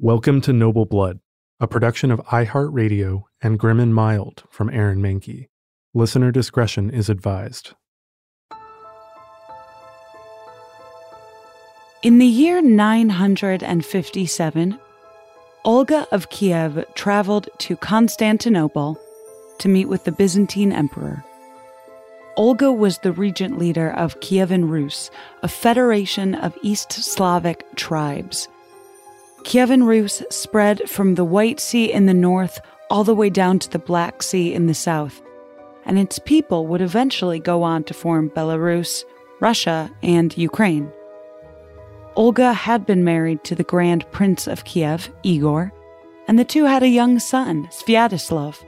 Welcome to Noble Blood, a production of iHeartRadio and Grim and Mild from Aaron Mahnke. Listener discretion is advised. In the year 957, Olga of Kiev traveled to Constantinople to meet with the Byzantine Emperor. Olga was the regent leader of Kievan Rus, a federation of East Slavic tribes. Kievan Rus spread from the White Sea in the north all the way down to the Black Sea in the south, and its people would eventually go on to form Belarus, Russia, and Ukraine. Olga had been married to the Grand Prince of Kiev, Igor, and the two had a young son, Sviatoslav.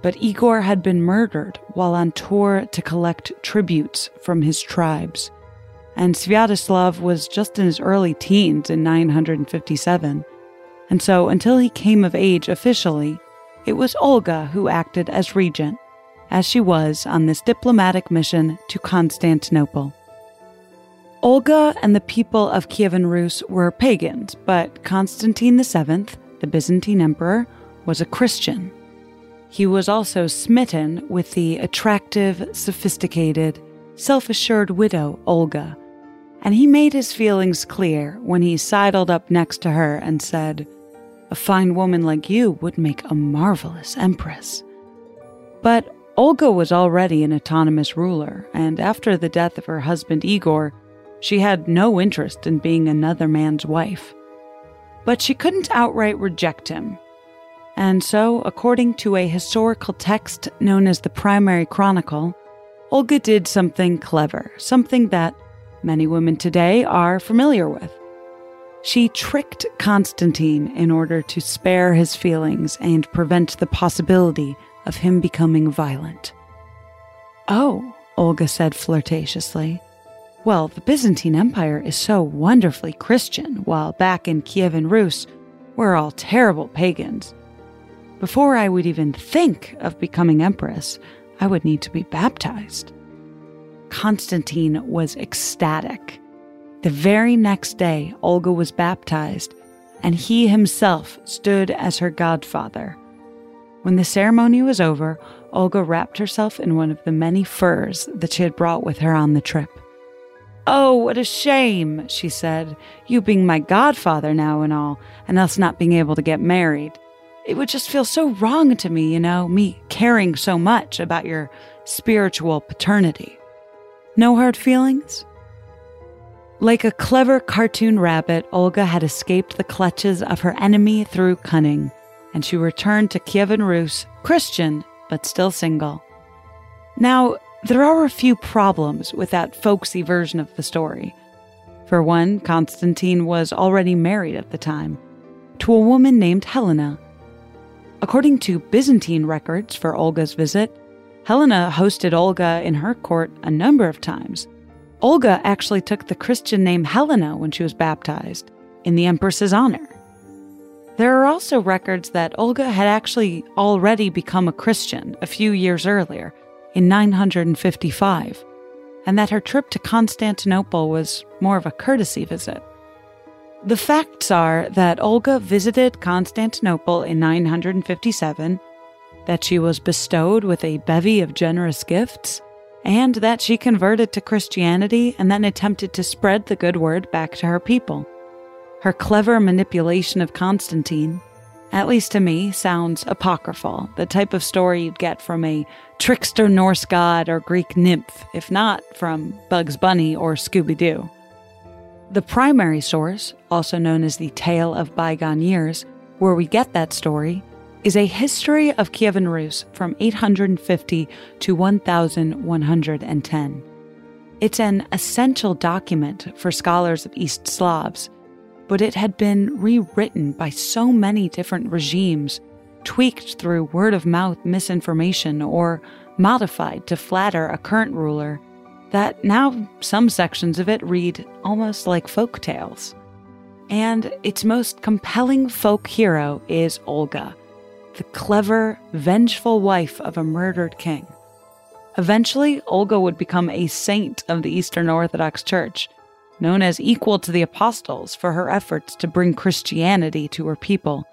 But Igor had been murdered while on tour to collect tributes from his tribes. And Sviatoslav was just in his early teens in 957. And so, until he came of age officially, it was Olga who acted as regent, as she was on this diplomatic mission to Constantinople. Olga and the people of Kievan Rus were pagans, but Constantine VII, the Byzantine emperor, was a Christian. He was also smitten with the attractive, sophisticated, self assured widow, Olga, and he made his feelings clear when he sidled up next to her and said, A fine woman like you would make a marvelous empress. But Olga was already an autonomous ruler, and after the death of her husband Igor, she had no interest in being another man's wife. But she couldn't outright reject him, and so, according to a historical text known as the Primary Chronicle, Olga did something clever, something that many women today are familiar with. She tricked Constantine in order to spare his feelings and prevent the possibility of him becoming violent. Oh, Olga said flirtatiously. Well, the Byzantine Empire is so wonderfully Christian, while back in Kievan Rus, we're all terrible pagans. Before I would even think of becoming empress, I would need to be baptized. Constantine was ecstatic. The very next day, Olga was baptized, and he himself stood as her godfather. When the ceremony was over, Olga wrapped herself in one of the many furs that she had brought with her on the trip. Oh, what a shame, she said, you being my godfather now and all, and us not being able to get married it would just feel so wrong to me, you know, me caring so much about your spiritual paternity. No hard feelings? Like a clever cartoon rabbit, Olga had escaped the clutches of her enemy through cunning, and she returned to Kievan Rus, Christian, but still single. Now, there are a few problems with that folksy version of the story. For one, Constantine was already married at the time to a woman named Helena, According to Byzantine records for Olga's visit, Helena hosted Olga in her court a number of times. Olga actually took the Christian name Helena when she was baptized, in the Empress's honor. There are also records that Olga had actually already become a Christian a few years earlier, in 955, and that her trip to Constantinople was more of a courtesy visit. The facts are that Olga visited Constantinople in 957, that she was bestowed with a bevy of generous gifts, and that she converted to Christianity and then attempted to spread the good word back to her people. Her clever manipulation of Constantine, at least to me, sounds apocryphal, the type of story you'd get from a trickster Norse god or Greek nymph, if not from Bugs Bunny or Scooby Doo. The primary source, also known as the Tale of Bygone Years, where we get that story, is a history of Kievan Rus from 850 to 1110. It's an essential document for scholars of East Slavs, but it had been rewritten by so many different regimes, tweaked through word of mouth misinformation, or modified to flatter a current ruler, that now some sections of it read almost like folk tales. And its most compelling folk hero is Olga, the clever, vengeful wife of a murdered king. Eventually, Olga would become a saint of the Eastern Orthodox Church, known as equal to the apostles for her efforts to bring Christianity to her people.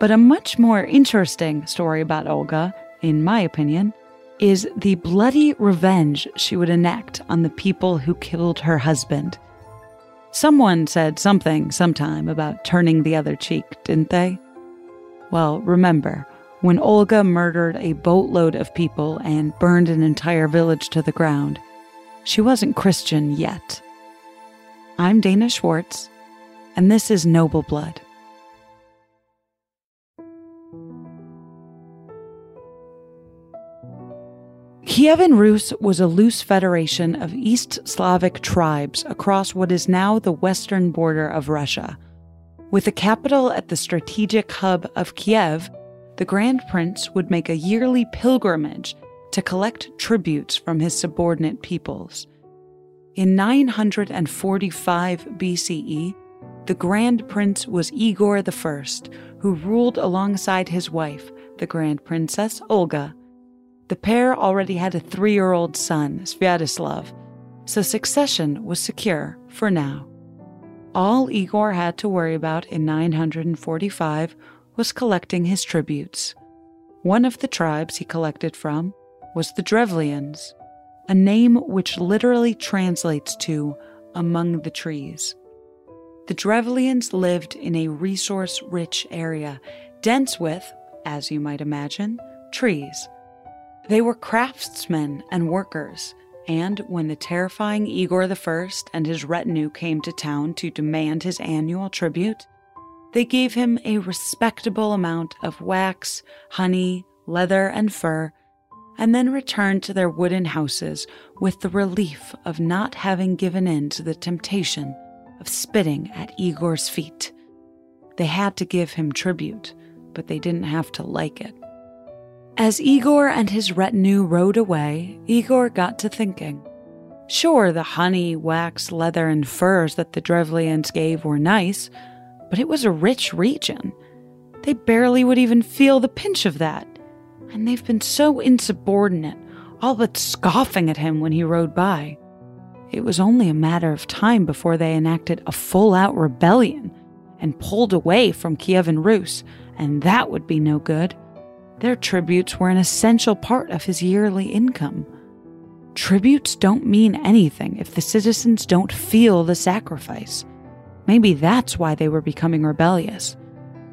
But a much more interesting story about Olga, in my opinion, is the bloody revenge she would enact on the people who killed her husband. Someone said something sometime about turning the other cheek, didn't they? Well, remember, when Olga murdered a boatload of people and burned an entire village to the ground, she wasn't Christian yet. I'm Dana Schwartz, and this is Noble Blood. Kievan Rus was a loose federation of East Slavic tribes across what is now the western border of Russia. With the capital at the strategic hub of Kiev, the Grand Prince would make a yearly pilgrimage to collect tributes from his subordinate peoples. In 945 BCE, the Grand Prince was Igor I, who ruled alongside his wife, the Grand Princess Olga the pair already had a three year old son, Sviatoslav, so succession was secure for now. All Igor had to worry about in 945 was collecting his tributes. One of the tribes he collected from was the Drevlians, a name which literally translates to among the trees. The Drevlians lived in a resource rich area, dense with, as you might imagine, trees. They were craftsmen and workers, and when the terrifying Igor I and his retinue came to town to demand his annual tribute, they gave him a respectable amount of wax, honey, leather, and fur, and then returned to their wooden houses with the relief of not having given in to the temptation of spitting at Igor's feet. They had to give him tribute, but they didn't have to like it. As Igor and his retinue rode away, Igor got to thinking. Sure, the honey, wax, leather, and furs that the Drevlians gave were nice, but it was a rich region. They barely would even feel the pinch of that. And they've been so insubordinate, all but scoffing at him when he rode by. It was only a matter of time before they enacted a full out rebellion and pulled away from Kievan Rus, and that would be no good. Their tributes were an essential part of his yearly income. Tributes don't mean anything if the citizens don't feel the sacrifice. Maybe that's why they were becoming rebellious.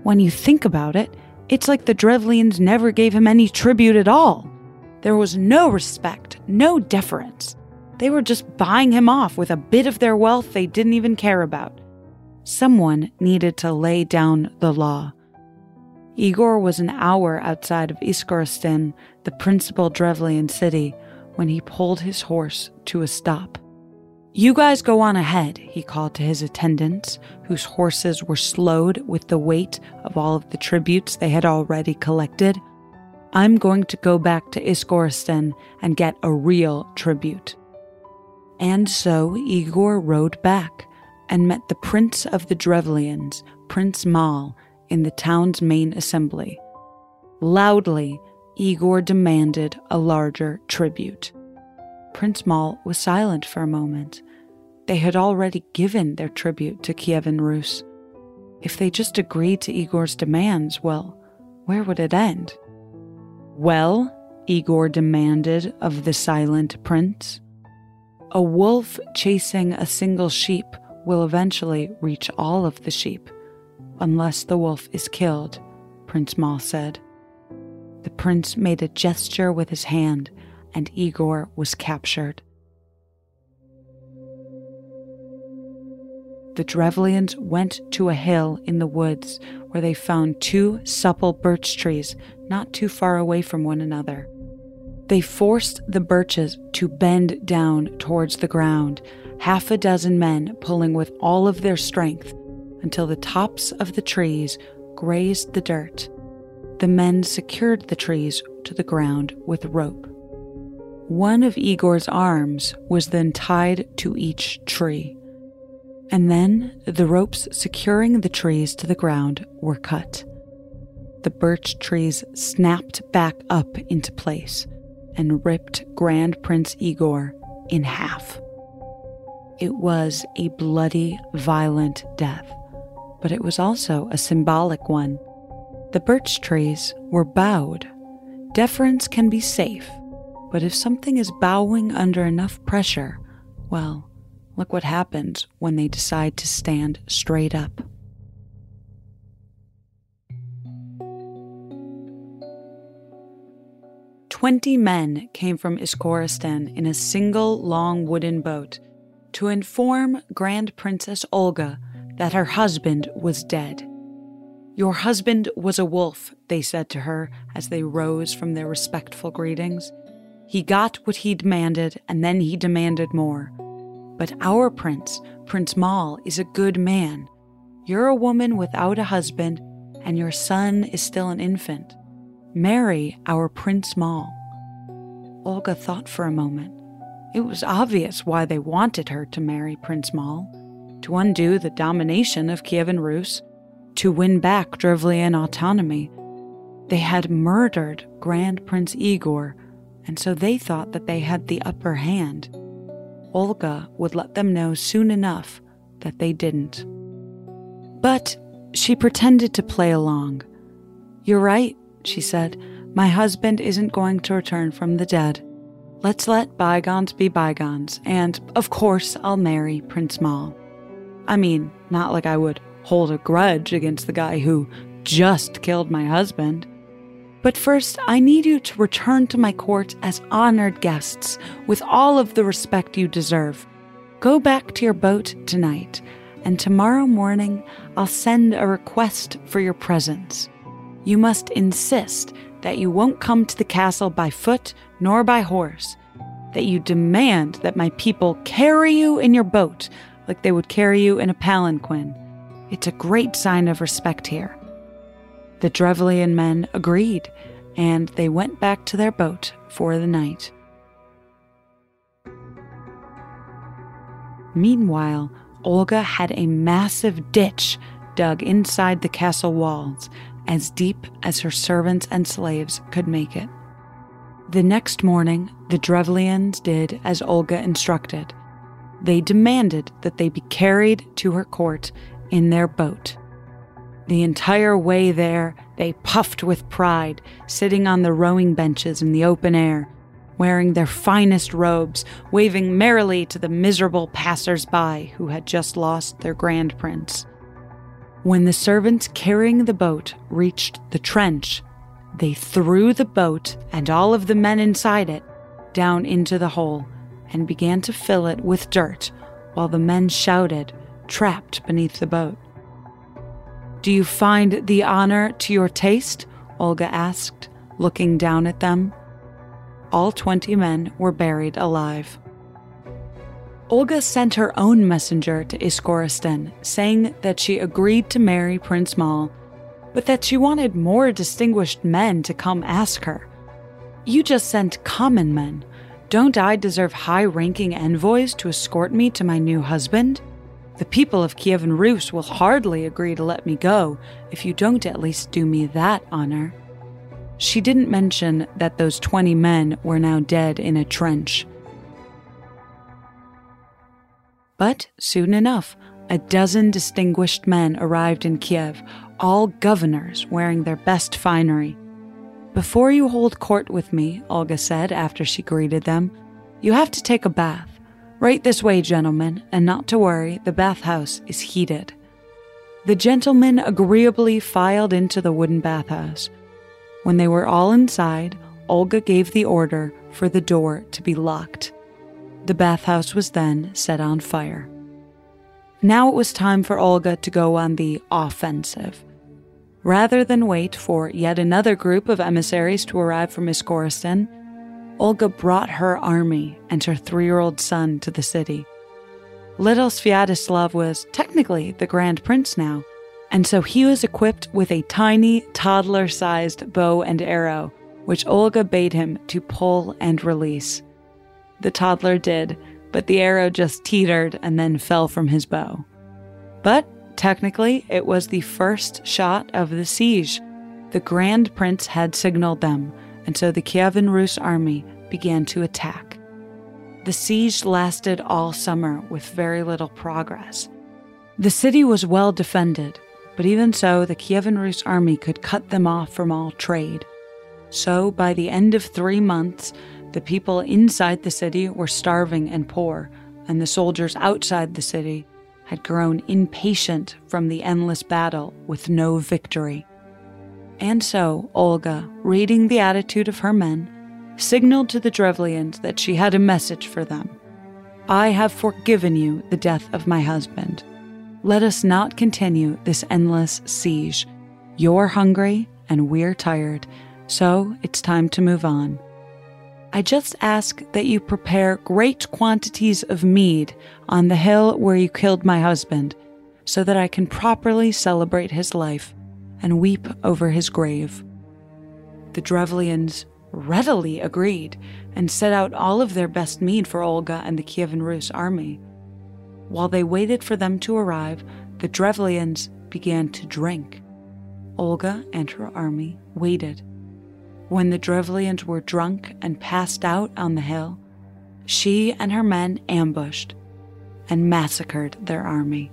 When you think about it, it's like the Drevlians never gave him any tribute at all. There was no respect, no deference. They were just buying him off with a bit of their wealth they didn't even care about. Someone needed to lay down the law. Igor was an hour outside of Izhgorodtsin, the principal Drevlian city, when he pulled his horse to a stop. You guys go on ahead, he called to his attendants, whose horses were slowed with the weight of all of the tributes they had already collected. I'm going to go back to Izhgorodtsin and get a real tribute. And so Igor rode back and met the prince of the Drevlians, Prince Mal, in the town's main assembly. Loudly, Igor demanded a larger tribute. Prince Mal was silent for a moment. They had already given their tribute to Kievan Rus. If they just agreed to Igor's demands, well, where would it end? Well, Igor demanded of the silent prince. A wolf chasing a single sheep will eventually reach all of the sheep unless the wolf is killed, Prince Mal said. The prince made a gesture with his hand, and Igor was captured. The Drevlians went to a hill in the woods where they found two supple birch trees not too far away from one another. They forced the birches to bend down towards the ground, half a dozen men pulling with all of their strength until the tops of the trees grazed the dirt. The men secured the trees to the ground with rope. One of Igor's arms was then tied to each tree. And then the ropes securing the trees to the ground were cut. The birch trees snapped back up into place and ripped Grand Prince Igor in half. It was a bloody, violent death, but it was also a symbolic one. The birch trees were bowed. Deference can be safe, but if something is bowing under enough pressure, well, look what happens when they decide to stand straight up. Twenty men came from Iskorosten in a single long wooden boat to inform Grand Princess Olga that her husband was dead. Your husband was a wolf, they said to her as they rose from their respectful greetings. He got what he demanded, and then he demanded more. But our prince, Prince Mal, is a good man. You're a woman without a husband, and your son is still an infant. Marry our Prince Mal. Olga thought for a moment. It was obvious why they wanted her to marry Prince Mal to undo the domination of Kievan Rus, to win back Drevlian autonomy. They had murdered Grand Prince Igor, and so they thought that they had the upper hand. Olga would let them know soon enough that they didn't. But she pretended to play along. You're right, she said. My husband isn't going to return from the dead. Let's let bygones be bygones, and of course I'll marry Prince Mal. I mean, not like I would hold a grudge against the guy who just killed my husband. But first, I need you to return to my court as honored guests with all of the respect you deserve. Go back to your boat tonight, and tomorrow morning I'll send a request for your presence. You must insist that you won't come to the castle by foot nor by horse, that you demand that my people carry you in your boat like they would carry you in a palanquin. It's a great sign of respect here. The Drevlian men agreed, and they went back to their boat for the night. Meanwhile, Olga had a massive ditch dug inside the castle walls as deep as her servants and slaves could make it. The next morning, the Drevlians did as Olga instructed. They demanded that they be carried to her court in their boat. The entire way there, they puffed with pride, sitting on the rowing benches in the open air, wearing their finest robes, waving merrily to the miserable passers by who had just lost their grand prince. When the servants carrying the boat reached the trench, they threw the boat and all of the men inside it down into the hole and began to fill it with dirt while the men shouted, trapped beneath the boat. Do you find the honor to your taste? Olga asked, looking down at them. All twenty men were buried alive. Olga sent her own messenger to Iskorosten, saying that she agreed to marry Prince Mal, but that she wanted more distinguished men to come ask her. You just sent common men. Don't I deserve high ranking envoys to escort me to my new husband? The people of Kievan Rus will hardly agree to let me go if you don't at least do me that honor. She didn't mention that those 20 men were now dead in a trench. But soon enough, a dozen distinguished men arrived in Kiev, all governors wearing their best finery. Before you hold court with me, Olga said after she greeted them, you have to take a bath. Right this way, gentlemen, and not to worry, the bathhouse is heated. The gentlemen agreeably filed into the wooden bathhouse. When they were all inside, Olga gave the order for the door to be locked. The bathhouse was then set on fire. Now it was time for Olga to go on the offensive. Rather than wait for yet another group of emissaries to arrive from Iskorosten, Olga brought her army and her three year old son to the city. Little Sviatoslav was technically the Grand Prince now, and so he was equipped with a tiny, toddler sized bow and arrow, which Olga bade him to pull and release. The toddler did, but the arrow just teetered and then fell from his bow. But technically, it was the first shot of the siege. The Grand Prince had signaled them, and so the Kievan Rus army began to attack. The siege lasted all summer with very little progress. The city was well defended, but even so, the Kievan Rus army could cut them off from all trade. So, by the end of three months, the people inside the city were starving and poor, and the soldiers outside the city had grown impatient from the endless battle with no victory. And so, Olga, reading the attitude of her men, signaled to the Drevlians that she had a message for them. I have forgiven you the death of my husband. Let us not continue this endless siege. You're hungry and we're tired, so it's time to move on. I just ask that you prepare great quantities of mead on the hill where you killed my husband, so that I can properly celebrate his life and weep over his grave. The Drevlians readily agreed and set out all of their best mead for Olga and the Kievan Rus army. While they waited for them to arrive, the Drevlians began to drink. Olga and her army waited when the Drevlians were drunk and passed out on the hill, she and her men ambushed and massacred their army.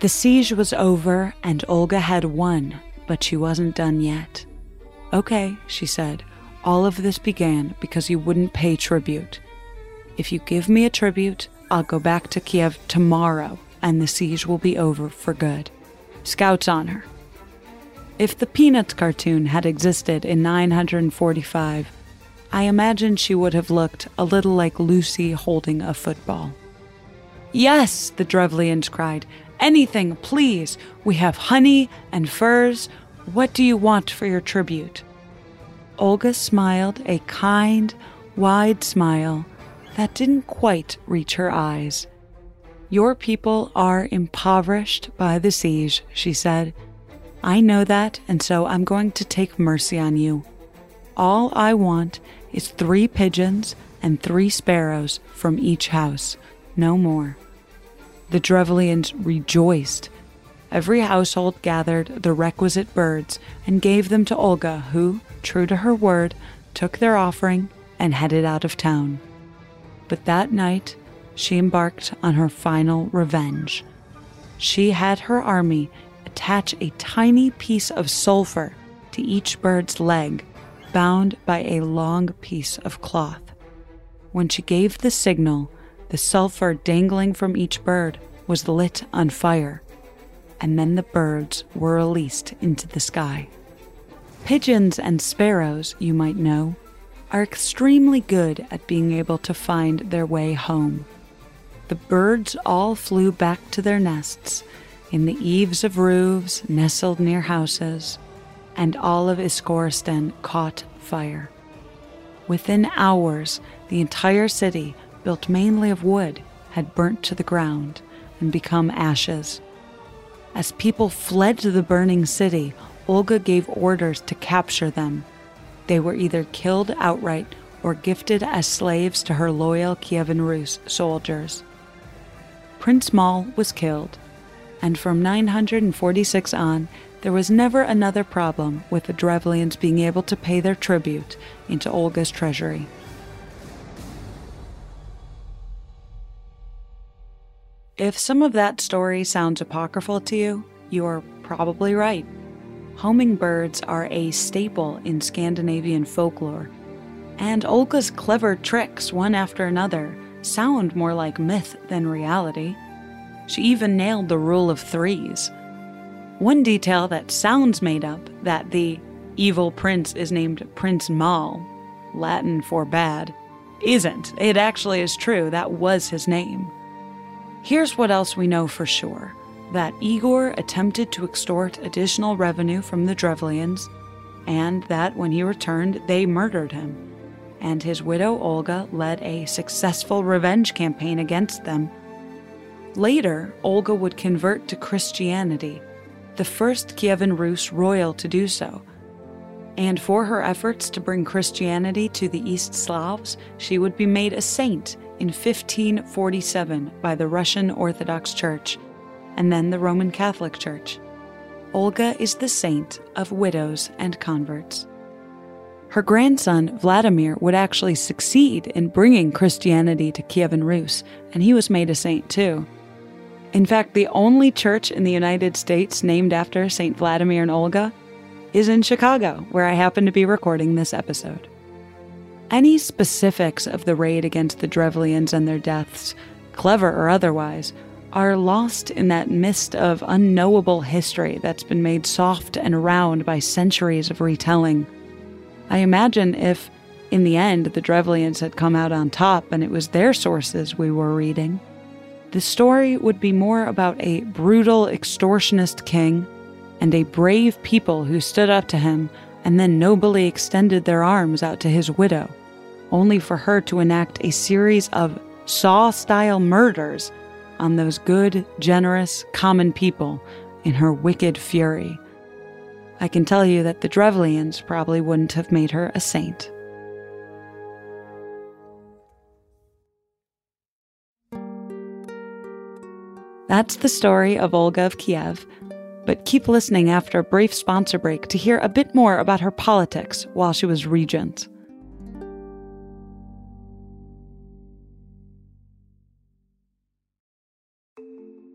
The siege was over and Olga had won, but she wasn't done yet. Okay, she said, all of this began because you wouldn't pay tribute. If you give me a tribute, I'll go back to Kiev tomorrow and the siege will be over for good. Scouts on her. If the Peanuts cartoon had existed in 945, I imagine she would have looked a little like Lucy holding a football. Yes, the Drevlians cried. Anything, please. We have honey and furs. What do you want for your tribute? Olga smiled a kind, wide smile that didn't quite reach her eyes. Your people are impoverished by the siege, she said. I know that, and so I'm going to take mercy on you. All I want is three pigeons and three sparrows from each house, no more. The Drevlians rejoiced. Every household gathered the requisite birds and gave them to Olga, who, true to her word, took their offering and headed out of town. But that night, she embarked on her final revenge. She had her army attach a tiny piece of sulfur to each bird's leg, bound by a long piece of cloth. When she gave the signal, the sulfur dangling from each bird was lit on fire, and then the birds were released into the sky. Pigeons and sparrows, you might know, are extremely good at being able to find their way home. The birds all flew back to their nests in the eaves of roofs nestled near houses, and all of Iskorosten caught fire. Within hours, the entire city, built mainly of wood, had burnt to the ground and become ashes. As people fled to the burning city, Olga gave orders to capture them. They were either killed outright or gifted as slaves to her loyal Kievan Rus soldiers. Prince Mal was killed, and from 946 on, there was never another problem with the Drevlians being able to pay their tribute into Olga's treasury. If some of that story sounds apocryphal to you, you are probably right. Homing birds are a staple in Scandinavian folklore, and Olga's clever tricks, one after another, sound more like myth than reality. She even nailed the rule of threes. One detail that sounds made up that the evil prince is named Prince Mal, Latin for bad, isn't. It actually is true. That was his name. Here's what else we know for sure that Igor attempted to extort additional revenue from the Drevlians, and that when he returned, they murdered him. And his widow Olga led a successful revenge campaign against them. Later, Olga would convert to Christianity, the first Kievan Rus royal to do so. And for her efforts to bring Christianity to the East Slavs, she would be made a saint in 1547 by the Russian Orthodox Church and then the Roman Catholic Church. Olga is the saint of widows and converts. Her grandson, Vladimir, would actually succeed in bringing Christianity to Kievan Rus, and he was made a saint too. In fact, the only church in the United States named after St. Vladimir and Olga is in Chicago, where I happen to be recording this episode. Any specifics of the raid against the Drevlians and their deaths, clever or otherwise, are lost in that mist of unknowable history that's been made soft and round by centuries of retelling. I imagine if, in the end, the Drevlians had come out on top and it was their sources we were reading, the story would be more about a brutal extortionist king and a brave people who stood up to him and then nobly extended their arms out to his widow, only for her to enact a series of Saw style murders on those good, generous, common people in her wicked fury. I can tell you that the Drevlians probably wouldn't have made her a saint. That's the story of Olga of Kiev, but keep listening after a brief sponsor break to hear a bit more about her politics while she was regent.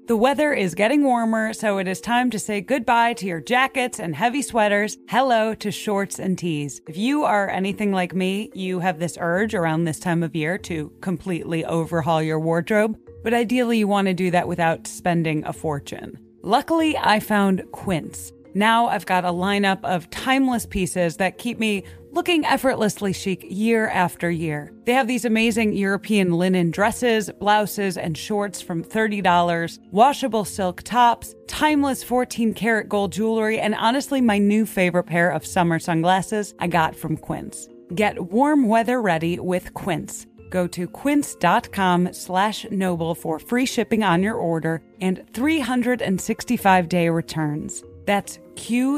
The weather is getting warmer, so it is time to say goodbye to your jackets and heavy sweaters. Hello to shorts and tees. If you are anything like me, you have this urge around this time of year to completely overhaul your wardrobe, but ideally you want to do that without spending a fortune. Luckily, I found Quince. Now I've got a lineup of timeless pieces that keep me looking effortlessly chic year after year. They have these amazing European linen dresses, blouses, and shorts from $30, washable silk tops, timeless 14 karat gold jewelry, and honestly, my new favorite pair of summer sunglasses I got from Quince. Get warm weather ready with Quince. Go to quince.com slash noble for free shipping on your order and 365 day returns. That's Q-U-I-N-C-E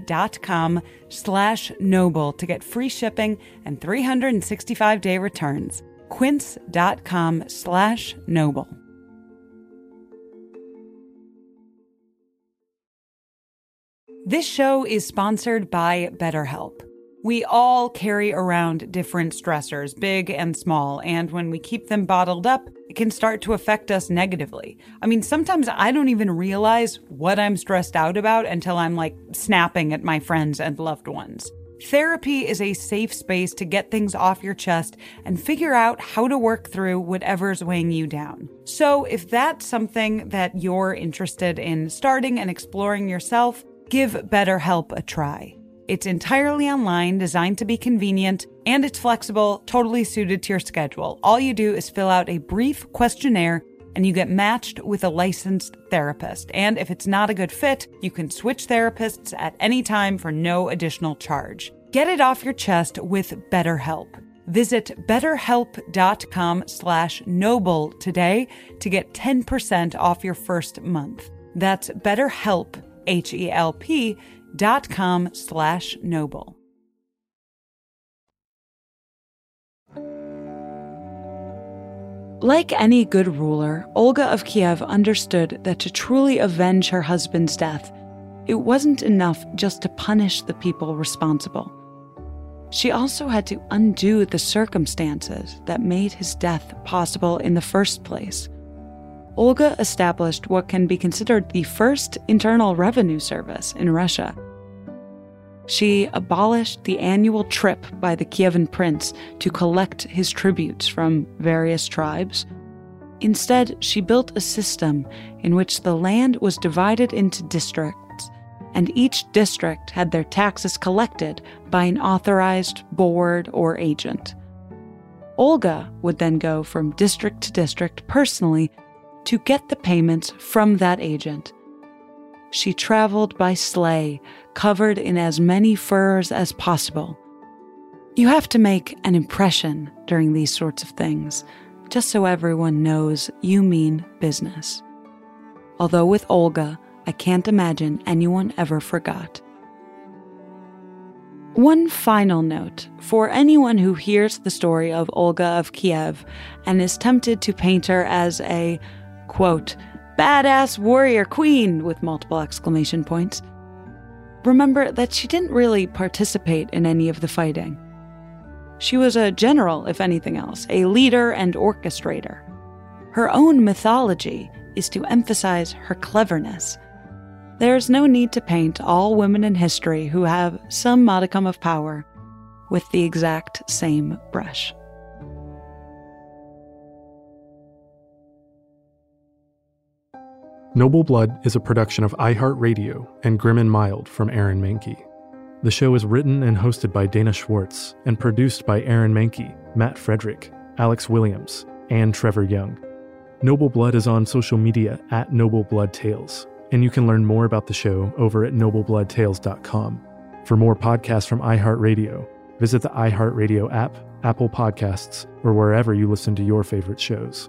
dot com slash noble to get free shipping and 365-day returns. Quince dot com slash noble. This show is sponsored by BetterHelp. We all carry around different stressors, big and small, and when we keep them bottled up, it can start to affect us negatively. I mean, sometimes I don't even realize what I'm stressed out about until I'm like snapping at my friends and loved ones. Therapy is a safe space to get things off your chest and figure out how to work through whatever's weighing you down. So, if that's something that you're interested in starting and exploring yourself, give BetterHelp a try. It's entirely online, designed to be convenient, and it's flexible, totally suited to your schedule. All you do is fill out a brief questionnaire and you get matched with a licensed therapist. And if it's not a good fit, you can switch therapists at any time for no additional charge. Get it off your chest with BetterHelp. Visit betterhelp.com slash noble today to get 10% off your first month. That's betterhelp, H-E-L-P dot com slash noble. Like any good ruler, Olga of Kiev understood that to truly avenge her husband's death, it wasn't enough just to punish the people responsible. She also had to undo the circumstances that made his death possible in the first place. Olga established what can be considered the first internal revenue service in Russia she abolished the annual trip by the Kievan prince to collect his tributes from various tribes. Instead, she built a system in which the land was divided into districts, and each district had their taxes collected by an authorized board or agent. Olga would then go from district to district personally to get the payments from that agent. She traveled by sleigh, covered in as many furs as possible. You have to make an impression during these sorts of things, just so everyone knows you mean business. Although with Olga, I can't imagine anyone ever forgot. One final note for anyone who hears the story of Olga of Kiev and is tempted to paint her as a, quote, badass warrior queen with multiple exclamation points, remember that she didn't really participate in any of the fighting. She was a general, if anything else, a leader and orchestrator. Her own mythology is to emphasize her cleverness. There's no need to paint all women in history who have some modicum of power with the exact same brush. Noble Blood is a production of iHeartRadio and Grim and Mild from Aaron Mahnke. The show is written and hosted by Dana Schwartz and produced by Aaron Mahnke, Matt Frederick, Alex Williams, and Trevor Young. Noble Blood is on social media at Noble Blood Tales, and you can learn more about the show over at noblebloodtales.com. For more podcasts from iHeartRadio, visit the iHeartRadio app, Apple Podcasts, or wherever you listen to your favorite shows.